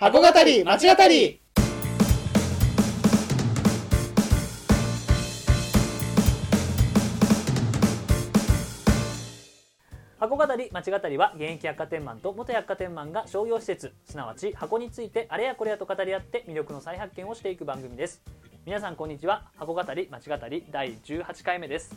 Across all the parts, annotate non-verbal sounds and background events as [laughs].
箱語り町語り。箱語り町語りは現役百貨店マンと元百貨店マンが商業施設すなわち箱についてあれやこれやと語り合って魅力の再発見をしていく番組です。皆さんこんにちは箱語り町語り第18回目です。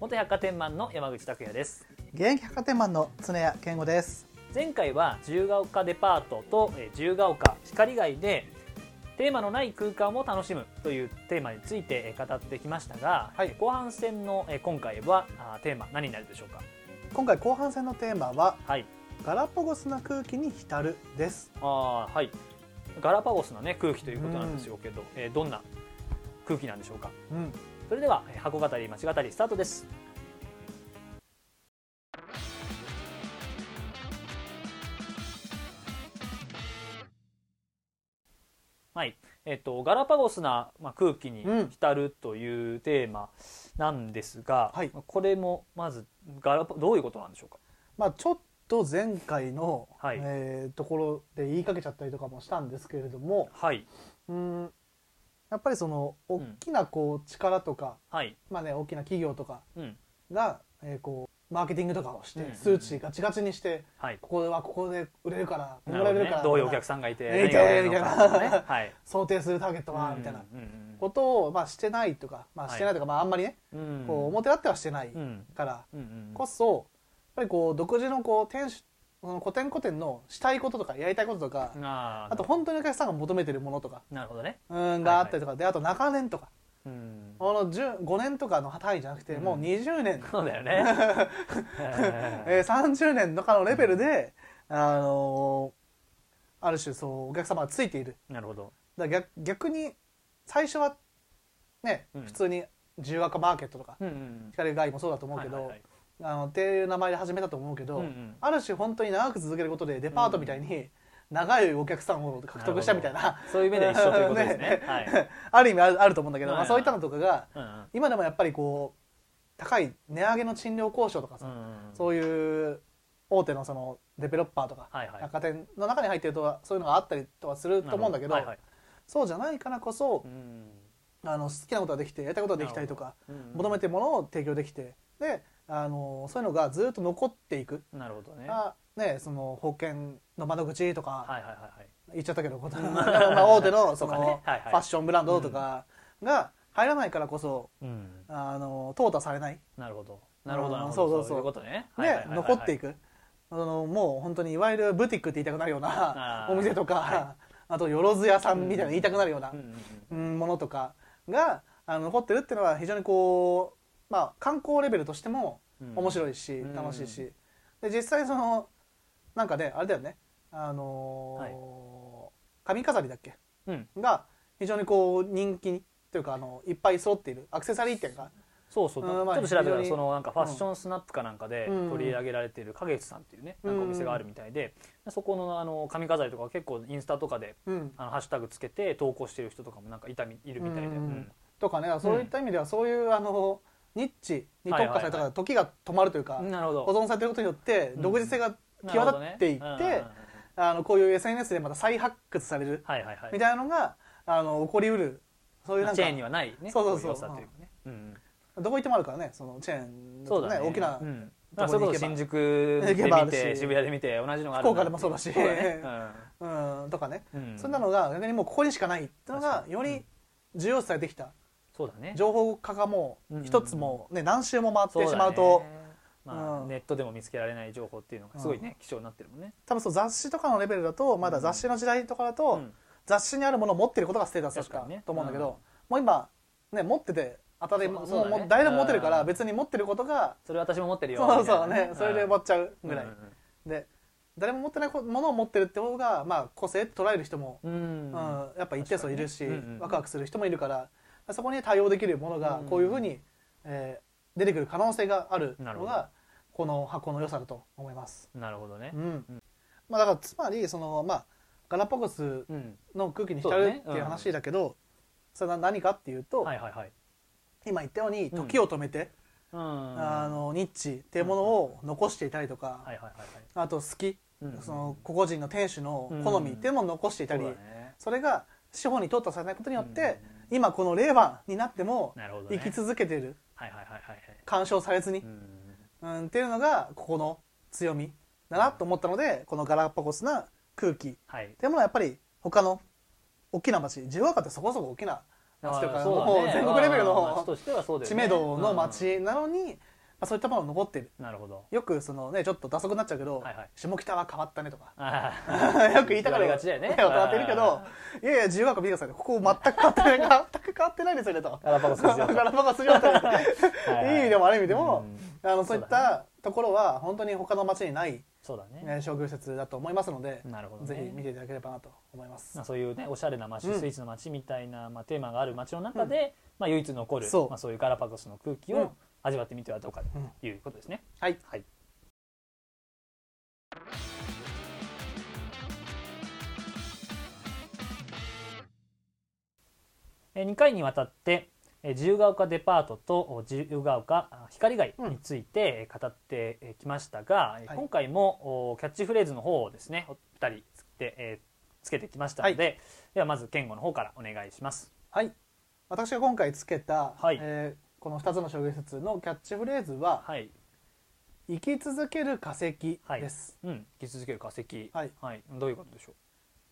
元百貨店マンの山口拓也です。現役百貨店マンの常谷健吾です前回は自由が丘デパートとえー自由が丘光街でテーマのない空間を楽しむというテーマについてえー語ってきましたが、はい。後半戦のえー今回はテーマ何になるでしょうか？今回後半戦のテーマははい。ガラパゴスな空気に浸るです。あーはい。ガラパゴスなね空気ということなんですよけど、えーどんな空気なんでしょうか？うん。それではえー箱語り町語りスタートですえっ、とガラパゴスな、まあ、空気にうん。浸るというテーマなんですが、はい。これもまずガラパどういうことなんでしょうか？まあちょっと前回の、はい。えーところで言いかけちゃったりとかもしたんですけれどもはい。うんやっぱりその大ん。きなこう力とか、はい。まあね大きな企業とかうん。が、えーこうマーケティングとかをして、数値ガチガチにしてはい。ここはここで売れるからここなるほどね。売れるからどういうお客さんがいてみたい。な想定するターゲットは、みたいなことを、まあ、してないとか、まあ、してないとか、まあ、あんまりね、こう表立ってはしてないうん。からこそやっぱりこう独自のこう店主その古典古典のしたいこととかやりたいこととか、ああと本当にお客さんが求めてるものとかなるほどね。うんがあったりとか、であと中年とかうん。この10 5年とかの単位じゃなくて、うん。もう20年、そうだよね。[laughs] えー、30年とかのレベルで、あのーある種そうお客様がついている。なるほど。だ逆逆に最初はね、うん。普通に自由赤マーケットとかうんうん光がいもそうだと思うけど、はいはいはい。あのっていう名前で始めたと思うけど、うんうん。ある種本当に長く続けることでデパートみたいに長いお客さんを獲得したみたいな。そういう目で一緒ということですね。[laughs] はい。ある意味あるあると思うんだけど、はい。はいまあ、そういったのとかがうんうん。今でもやっぱりこう高い値上げの賃料交渉とかさ、うんうんそういう大手のそのデベロッパーとか、百貨店の中に入ってるとそういうのがあったりとかすると思うんだけどはいはい。そうじゃないからこそう、ん。あの好きなことができてやりたいことができたりとかうん。求めてるものを提供できてであのそういうのがずっと残っていく、なるほどね。あね、その保険の窓口とか、はいはいはいはい。言っちゃったけど、[laughs] まあ大手の [laughs] そのね。はいはい。ファッションブランドとかが入らないからこそうん。あの淘汰されない。なるほど。なるほど。なるほどそうそう。そういうことね。で残っていく。くあのもう本当にいわゆるブティックって言いたくなるようなお店とか、はあとよろず屋さんみたいな言いたくなるようなうんうんうんものとかがあの残ってるっていうのは非常にこう、まあ、観光レベルとしてもうん。面白いし、うん。楽しいし。で実際そのなんかねあれだよね。あのーはい。髪飾りだっけ？うん。が非常にこう人気というかあのいっぱい揃っている。アクセサリー店が。そうそう、ちょっと調べたらそのなんかファッションスナップかなんかでうん。取り上げられている花月さんっていうねなんかお店があるみたいで、そこのあの髪飾りとか結構インスタとかでうん。あのハッシュタグつけて投稿してる人とかもなんかいたみいるみたいで、とかねそういった意味ではそういうあのニッチに特化されたから時が止まるというか保存されてることによってうん。独自性が際立っていって、あのこういう SNS でまた再発掘されるみたいなのがあの起こりうるそういうなんかチェーンにはないね。そうそうそう。どこ行ってもあるからねそのチェーンだとそうだね。ね大きなうん。とこ新宿で見てし。渋谷で見て同じのがある福岡でもそうだし。とかね、そんなのが逆にもうここにしかないっていうのがより重要視されてきたそうだね。情報化がもう一つもうね何周も回ってしまうとまあうん。ネットでも見つけられない情報っていうのがすごいね貴重になってるもんね。多分そう雑誌とかのレベルだとまだ雑誌の時代とかだと、うん。雑誌にあるものを持ってることがステータスだった確かと思うんだけど、うんもう今ね持ってて当たりもう誰でも持ってるからうん。別に持ってることが、それ私も持ってるよそうそうね。それで終わっちゃうぐらい、で誰も持ってないものを持ってるって方が、まあ、個性って捉える人も、うん。うんやっぱ一定数いるし、うん。ワクワクする人もいるからそこに対応できるものがうん。こういうふうに、えー出てくる可能性があるのがこの箱の良さだと思います。なるほどね。うん。まあ、だからつまりその、まあ、ガラパゴスうん。の空気に浸るっていう話だけどそれは何かっていうと、はいはいはい。今言ったようにうん。時を止めて、うん。あのニッチっていうものを残していたりとか、あと好き、うん。その個々人の店主の好みっていうのも残していたり、そうだね。それが資本に淘汰されないことによって、今この令和になっても生き続けている干渉されずに、うん。うん、っていうのがここの強みだなと思ったのでこのガラパゴスな空気。っはい。ていうものはやっぱり他の大きな町自由が丘ってそこそこ大きな町というか全国レベルのとしてはそうだよ知ね名度の町なのに、まあ、そういったものが残っている。うんなるほど。よくそのねちょっと打足になっちゃうけど、はいはい。下北は変わったねとか。あ [laughs] よく言いたがる言われがちだよね。大人っているけどいやいや自由が丘見てくださいここ全く変わってない。[laughs] 全く変わってないですよねと。ガラパゴスですよとガラパゴス状態 [laughs] はいはいい。い意味でも悪い意味でも、うん。あのそういったところは本当に他の町にない、そうだね。ね、商業施設だと思いますので、なるほどね。ぜひ見ていただければなと思います。まあ、。そういうねおしゃれな街、うん。スイーツの街みたいな、まあ、テーマがある街の中で、まあ、唯一残るそう。まあ、そういうガラパゴスの空気をうん味わってみてはどうかということですね。はい、はい。えー2回にわたってえー自由が丘デパートとお自由が丘あ光街についてえー語ってえーきましたが、えーはい。今回もおキャッチフレーズの方をですねお二人つけて,、えーつけてきましたので、ではまず健吾の方からお願いします。はい、私が今回つけた、はい。えーこの2つの商業施設のキャッチフレーズははい、「生き続ける化石」はい。です。うん、生き続ける化石、はい。どういうことでしょう？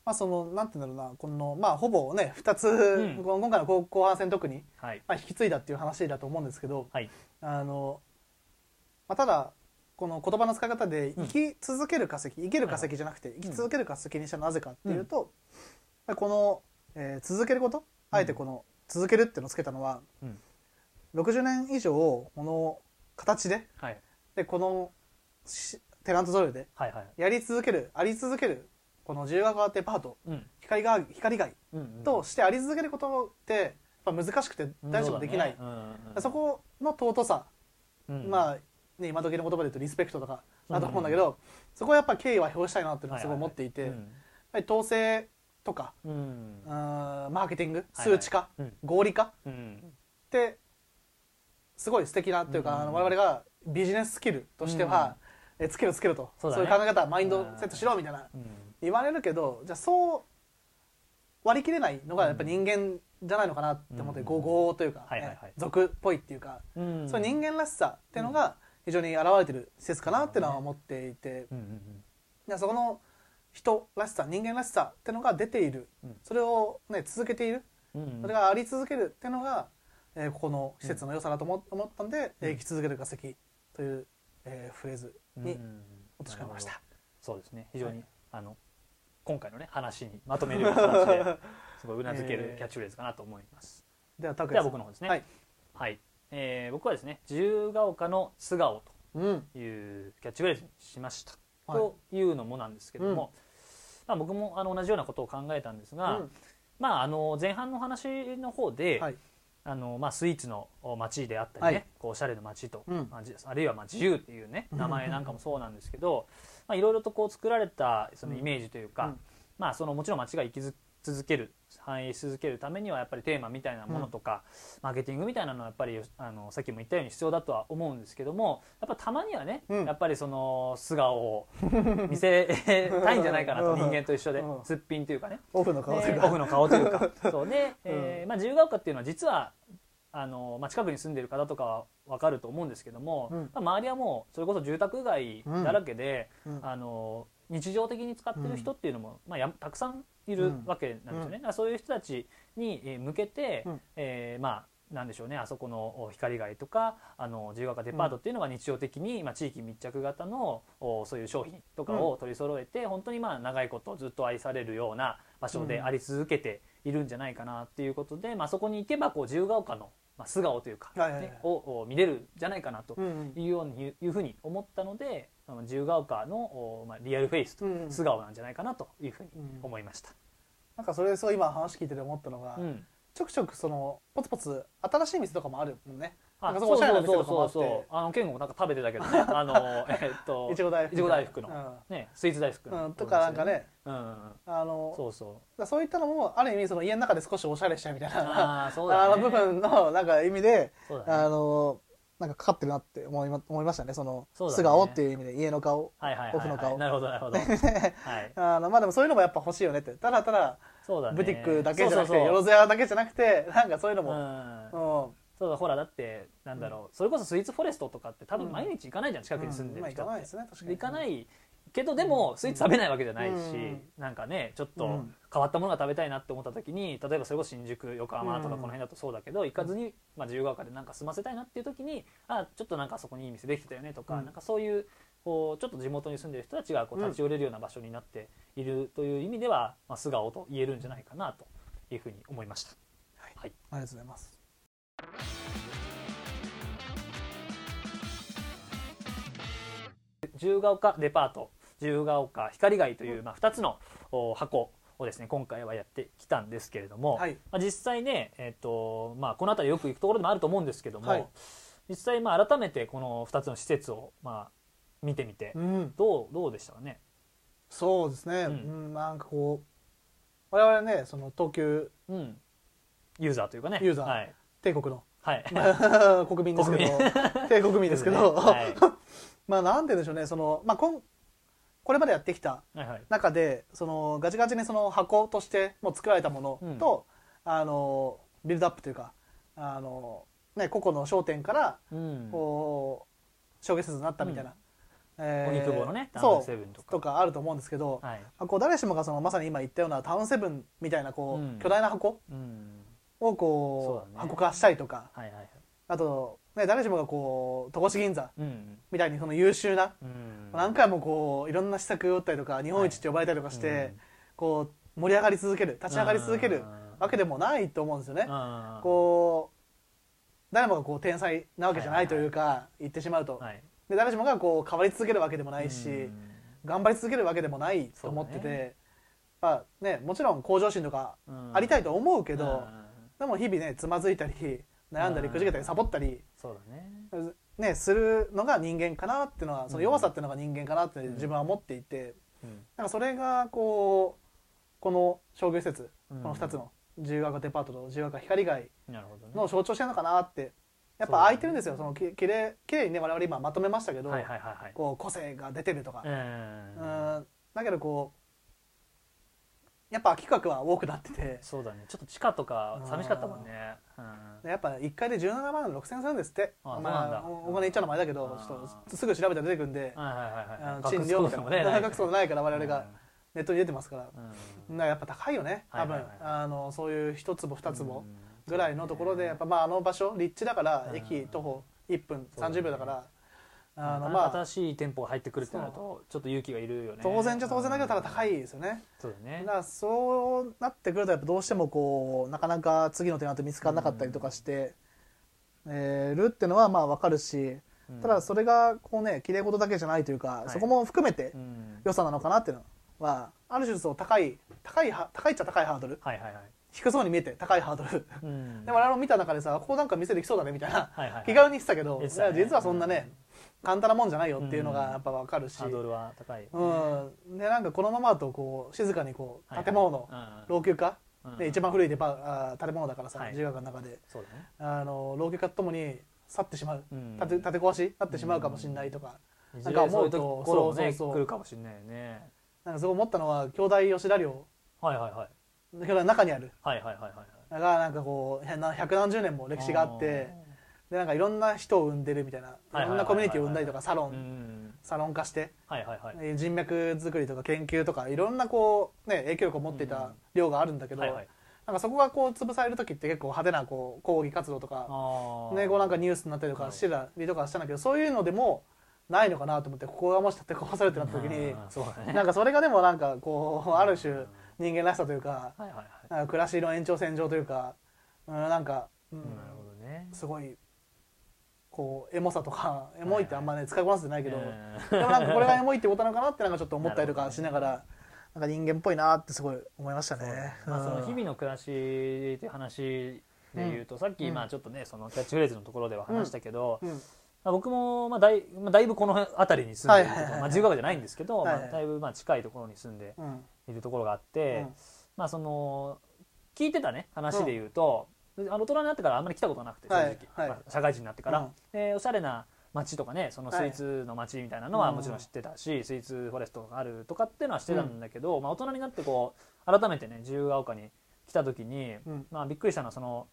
まあそのなんていうんだろうなこのまあほぼね2つ、ん。この今回の後後半戦特に、はい、まあ、引き継いだっていう話だと思うんですけど、はい、あのまあ、ただこの言葉の使い方でうん。生き続ける化石、生きる化石じゃなくて生き続ける化石にしたのはなぜかっていうと、まあこの、えー続けることあえてこの続けるっていうのをつけたのは、うん60年以上この形ではい、でこのしテナントゾルではい、はい、やり続けるあり続けるこの自由が丘デパートうん、光が光街うん、うんとしてあり続けることってやっぱ難しくて誰しもできない、ね。うんうんそこの尊さうん。まあ、ね、今時の言葉で言うとリスペクトとかだと思うんだけど、そこはやっぱ敬意は表したいなっていうのはすごい思っていて、やっぱり統制とか、うん、うんうんマーケティングはいはい。数値化、うん。合理化っうん。てすごい素敵なっていうか、うん。あの我々がビジネススキルとしては、えつけるつけると。そうういう考え方マインドセットしろみたいなうん。言われるけどじゃあそう割り切れないのがやっぱ人間じゃないのかなって思って、うん。ご合というか、はいはいはい。ね俗っぽいっていうか、うん。そういう人間らしさっていうのが非常に現れてる施設かなっていうのは思っていて、うん。うん。いやそこの人らしさ人間らしさっていうのが出ている、うん。それを、ね、続けている。それがあり続けるっていうのが、えーここの施設の良さだと思思ったんで、えー生き続ける化石という、えーフレーズにうん。落とし込みました。そうですね。非常に、はい。あの今回のね話にまとめるような感じで [laughs] すごいうなずけるキャッチフレーズかなと思います、では、拓では也さん。僕の方ですね。はい、はい。えー僕はですね自由が丘の素顔うんというキャッチフレーズにしました、はいというのもなんですけども、まあ、僕もあの同じようなことを考えたんですが、うん。まあ、あの前半の話の方で、はいあのまあ、スイーツの街であったりね、はい。こうおしゃれな街と、うん。まあるいはまあ自由っていうねうん名前なんかもそうなんですけどまあいろいろとこう作られたそのイメージというか、うん。まあ、そのもちろん街が生きず続ける繁栄し続けるためにはやっぱりテーマみたいなものとか、マーケティングみたいなのはやっぱりあのさっきも言ったように必要だとは思うんですけどもやっぱたまにはね、うん。やっぱりその素顔を見せたいんじゃないかなと [laughs] うん。人間と一緒でうん。すっぴんというかね。オフの顔というか、ねオフの顔というか。そうで、えーまあ、自由が丘っていうのは実はあの、まあ、近くに住んでいる方とかは分かると思うんですけども、うん。まあ、周りはもうそれこそ住宅街だらけで、うん。あの日常的に使ってる人っていうのも、まあ、やたくさんいるわけなんですよね。だからそういう人たちにえー向けて、うん。えーまあなんでしょうね。あそこのお光街とかあの自由が丘デパートっていうのが日常的に、まあ、地域密着型のおそういう商品とかを取り揃えて、本当にまあ長いことずっと愛されるような場所であり続けているんじゃないかなっていうことで、まあ、そこに行けばこう自由が丘の、まあ、素顔というか、ねはいはいはい。をお見れるんじゃないかなとうんうん。いうようにいうふうに思ったのであの自由が丘のお、まあ、リアルフェイスとうん。うん素顔なんじゃないかなというふうに思いました。なんかそれそう今話聞いてて思ったのが、うん。ちょくちょくそのポツポツ新しい店とかもあるもんね。なあそこおしゃれな店そうそうそうそうあの健吾もなんか食べてたけどね。[laughs] あのえっといちご大福。大福の。ねスイーツ大福の、うん。うん、とかなんかね。うん。うんうんあのそうそう。だそういったのもある意味その家の中で少しおしゃれしたいみたいな [laughs] あの部分のなんか意味であのなんかかかってるなって思いま思いましたね。その素顔っていう意味で家の顔オフの顔。なるほどなるほど。[laughs] はい。あのまあでもそういうのもやっぱ欲しいよねって。ただただそうだね。ブティックだけじゃなくてよろずやだけじゃなくてなんかそういうのも、うん。うん。そうだほらだってなんだろう、それこそスイーツフォレストとかって多分毎日行かないじゃん近くに住んでまある人って、行かないけどでもスイーツ食べないわけじゃないし、うん。なんかねちょっとうん。変わったものが食べたいなって思った時に例えばそれこそ新宿横浜とかうん。この辺だとそうだけど行かずに、まあ、自由が丘でなんか済ませたいなっていう時にあちょっとなんかそこにいい店できてたよねとか、うん。なんかそういうこうちょっと地元に住んでる人たちがこううん立ち寄れるような場所になっているという意味では、まあ、素顔と言えるんじゃないかなというふうに思いました。ありがとうございます。自由が丘デパート自由が丘光街という、まあ、2つのお箱をですね今回はやってきたんですけれども、はい。まあ、実際ね、えっとまあ、この辺りよく行くところでもあると思うんですけども、はい。実際まあ改めてこの2つの施設をまあ見てみてうん。どうどうでしたかね？そうですね、ううんんなんかこう我々ねその東急うん。ユーザーというかね。ユーザー。はい、帝国の。はい、[laughs] 国民ですけど。国帝国民ですけど、[laughs] はい。[laughs] まあなんて言うんでしょうね。その、まあ、こんこれまでやってきた中でそのガチガチにその箱としてもう作られたものと、あのビルドアップというかあの、ね、個々の商店からうん。こう商業施設になったみたいな、えー荻窪のねタウンセブンとか。とかあると思うんですけど、はい。あこう誰しもがそのまさに今言ったようなタウンセブンみたいなこう、うん。巨大な箱うん。をこう箱化したりとかはいはいはい。あと、ね、誰しもがこう戸越銀座うんみたいにその優秀な、うん何回もこういろんな施策を打ったりとか日本一って呼ばれたりとかして、こう盛り上がり続ける立ち上がり続けるわけでもないと思うんですよね。うん。こう誰もがこう天才なわけじゃないというか、言ってしまうと、はい。で誰しもがこう変わり続けるわけでもないし、うん。頑張り続けるわけでもないと思ってて、まあね、もちろん向上心とかうん。ありたいと思うけど、うん。でも日々ねつまずいたり悩んだりうんくじけたりサボったり、そうだね。ね、するのが人間かなっていうのはその弱さっていうのが人間かなって自分は思っていて、うん。なんかそれがこうこの商業施設うん。この2つの自由が丘デパートと自由が丘光街の象徴してるのかなってやっぱ空いてるんですよ。そのききれいきれいにね我々今まとめましたけど、こう個性が出てるとか、ううんん。だけどこうやっぱ空き区画は多くなってて。そうだね。ちょっと地下とか寂しかったもんね。うん。でやっぱ1回で17万6000円するんですって。まだあおお金言っちゃうのもあれだけどちょっとすぐ調べたら出てくるんで。賃料みたいもねな学そうないから。我々がネットに出てますから。うん。だからやっぱ高いよね多分、はいはい。はいあのそういう一坪二坪うん。ぐらいのところでやっぱまああの場所立地だからうん。駅徒歩1分そうだね30秒だからあのまあ。新しい店舗が入ってくるってなるとちょっと勇気がいるよね。当然じゃ当然だけどただ高いですよね。そうだね。だからそうなってくるとやっぱどうしてもこうなかなか次のテナント見つからなかったりとかして、えーるっていうのはまあ分かるしうん。ただそれがこうね綺麗事だけじゃないというか、い。そこも含めてうん。良さなのかなっていうのはある種そう高い高いは高いっちゃ高いハードル。はいはいはい。低そうに見えて高いハードル。うん。で我々も見た中でさここなんか店できそうだねみたいな。はいはいはい。気軽に言ってたけど、ね実はそんなね、簡単なもんじゃないよっていうのがうん。やっぱ分かるし、ハードルは高い。うん、でなんかこのままだとこう静かにこはいう建物のうん。老朽化、うん。で一番古いデパあー建物だからさ、はい。の中で。そうだね。あの老朽化とともに去ってしまう、うん。建て建て壊しになってしまうかもしれないとか、いずなんか思うとそうそうそう来るかもしれないよね。なんかすごい思ったのは兄弟吉田寮。はいはいはい。兄弟の中にある。はいはいはいはいだからなんかこう百百何十年も歴史があってでなんかいろんな人を生んでるみたいなはいろんなコミュニティを生んだりとかサロうンんサロン化して。はいはいはい。えー人脈作りとか研究とかいろんなこう、ね、影響力を持っていた量があるんだけど、はいはい。なんかそこがこう潰される時って結構派手なこう抗議活動とか、ね、こうなんかニュースになったりとかしてたりとかしたんだけどそういうのでもないのかなと思ってここがもし建て壊されてなった時にね。なんかそれがでもなんかこうある種人間らしさというかはいはいはい。なんか暮らしの延長線上というか、うん、なんか、うんなるほどね。すごいこうエモさとかエモいってあんまね使いこなせてないけど、うんでもなんかこれがエモいってことなのかなってなんかちょっと思ったりとかしながら [laughs] なんか人間っぽいなってすごい思いましたね。まあ、そのうん日々の暮らしっていう話でいうと、さっきうん。まあちょっとねそのキャッチフレーズのところでは話したけど、うん。まあ、僕もまあだい,、まあ、だいぶこの辺りに住んでいるといはいはいはい。まあ、自由が丘じゃないんですけど、はいはいまあ、だいぶまあ近いところに住んでうん。いるところがあって、うん。まあその聞いてたね話で言うと、であの大人になってからあんまり来たことなくて正直、はいはい。まあ社会人になってから、うん。でおしゃれな街とかねそのスイーツの街みたいなのははいもちろん知ってたし、スイーツフォレストがあるとかっていうのは知ってたんだけど、まあ、大人になってこう改めてね自由が丘に来た時に、うん。まあ、びっくりしたのはその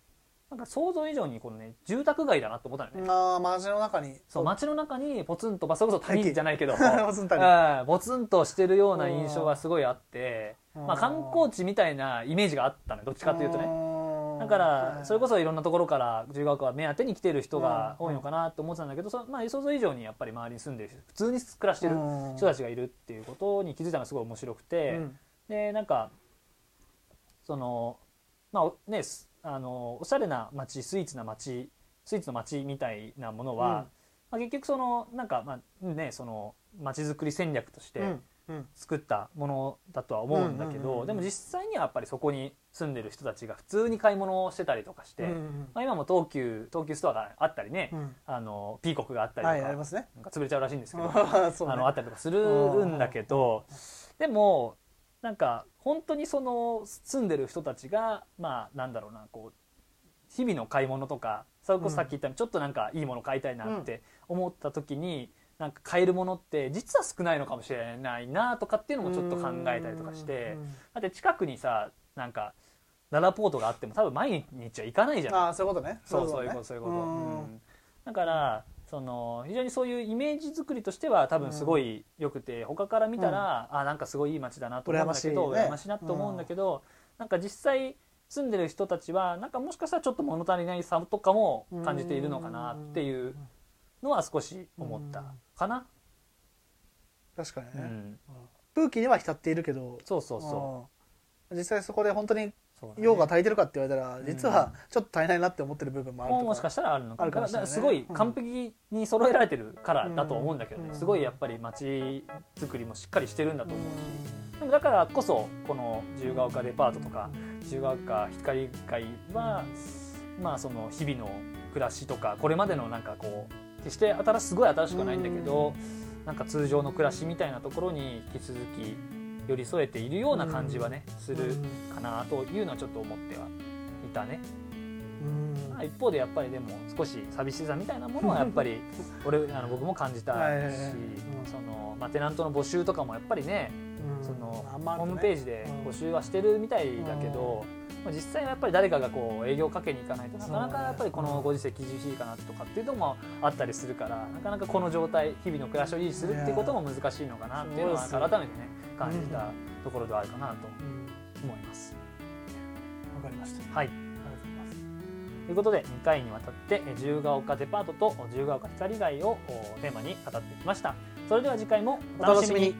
なんか想像以上にこのね住宅街だなと思ったのよね、ああ街の中に。そう街の中にポツンと、まあ、それこそ谷じゃないけど。[laughs] ポツンと谷うんポツンとしてるような印象がすごいあって、うん。まあ、観光地みたいなイメージがあったのよどっちかっていうとねねだからそれこそいろんなところから自由が丘は目当てに来てる人が多いのかなと思ってたんだけど、そまあ、想像以上にやっぱり周りに住んでる人普通に暮らしてる人たちがいるっていうことに気づいたのがすごい面白くて、でなんかそのまあねすあのおしゃれな街スイーツな街スイーツの街みたいなものは、うん。まあ、結局そのなんかまあねその街づくり戦略としてうんうん作ったものだとは思うんだけどでも実際にはやっぱりそこに住んでる人たちが普通に買い物をしてたりとかして、うんうんまあ、今も東急東急ストアがあったりね、うんあのピーコックがあったりとか,、はいありますね。なんか潰れちゃうらしいんですけど。[laughs] ね。あのあったりとかするんだけどでもなんか本当にその住んでる人たちがまあなんだろうなこう日々の買い物とかそれこそさっき言ったようにちょっとなんかいいもの買いたいなって思った時になんか買えるものって実は少ないのかもしれないなとかっていうのもちょっと考えたりとかしてうんだって近くにさなんかララポートがあっても多分毎日は行かないじゃん。ああそういうことね。そうそういうことそういうこと、んうんだからその非常にそういうイメージ作りとしては多分すごい良くて、他から見たら、あなんかすごいいい街だなと思うんだけど羨ましいなと思うんだけど、なんか実際住んでる人たちはなんかもしかしたらちょっと物足りないさとかも感じているのかなっていうのは少し思ったかな、確かにね。うん、空気には浸っているけど。そうそうそう。ん。実際そこで本当に用が足りてるかって言われたら実はちょっと足りないなって思ってる部分もあるとももしかしたらあるのかあるかもしれないね。すごい完璧に揃えられてるからだと思うんだけどね、うん。すごいやっぱり街づくりもしっかりしてるんだと思うしでもだからこそこの自由が丘デパートとか自由が丘光街はまあその日々の暮らしとかこれまでのなんかこう決して新しすごい新しくはないんだけどなんか通常の暮らしみたいなところに引き続き寄り添えているような感じはねするかなというのはちょっと思ってはいたね。うん。まあ一方でやっぱりでも少し寂しさみたいなものはやっぱり俺あの僕も感じたしその、まあ、テナントの募集とかもやっぱりねうん。そのね。ホームページで募集はしてるみたいだけど、まあ、実際はやっぱり誰かがこう営業かけに行かないとなかなかやっぱりこのご時世厳しいかなとかっていうのもあったりするからなかなかこの状態日々の暮らしを維持するっていうことも難しいのかなっていうのは改めてね感じたところではあるかなとうん思います。わかりました。はい。ということで2回にわたってえ自由が丘デパートと自由が丘光街をおテーマに語ってきました。それでは次回もお楽しみに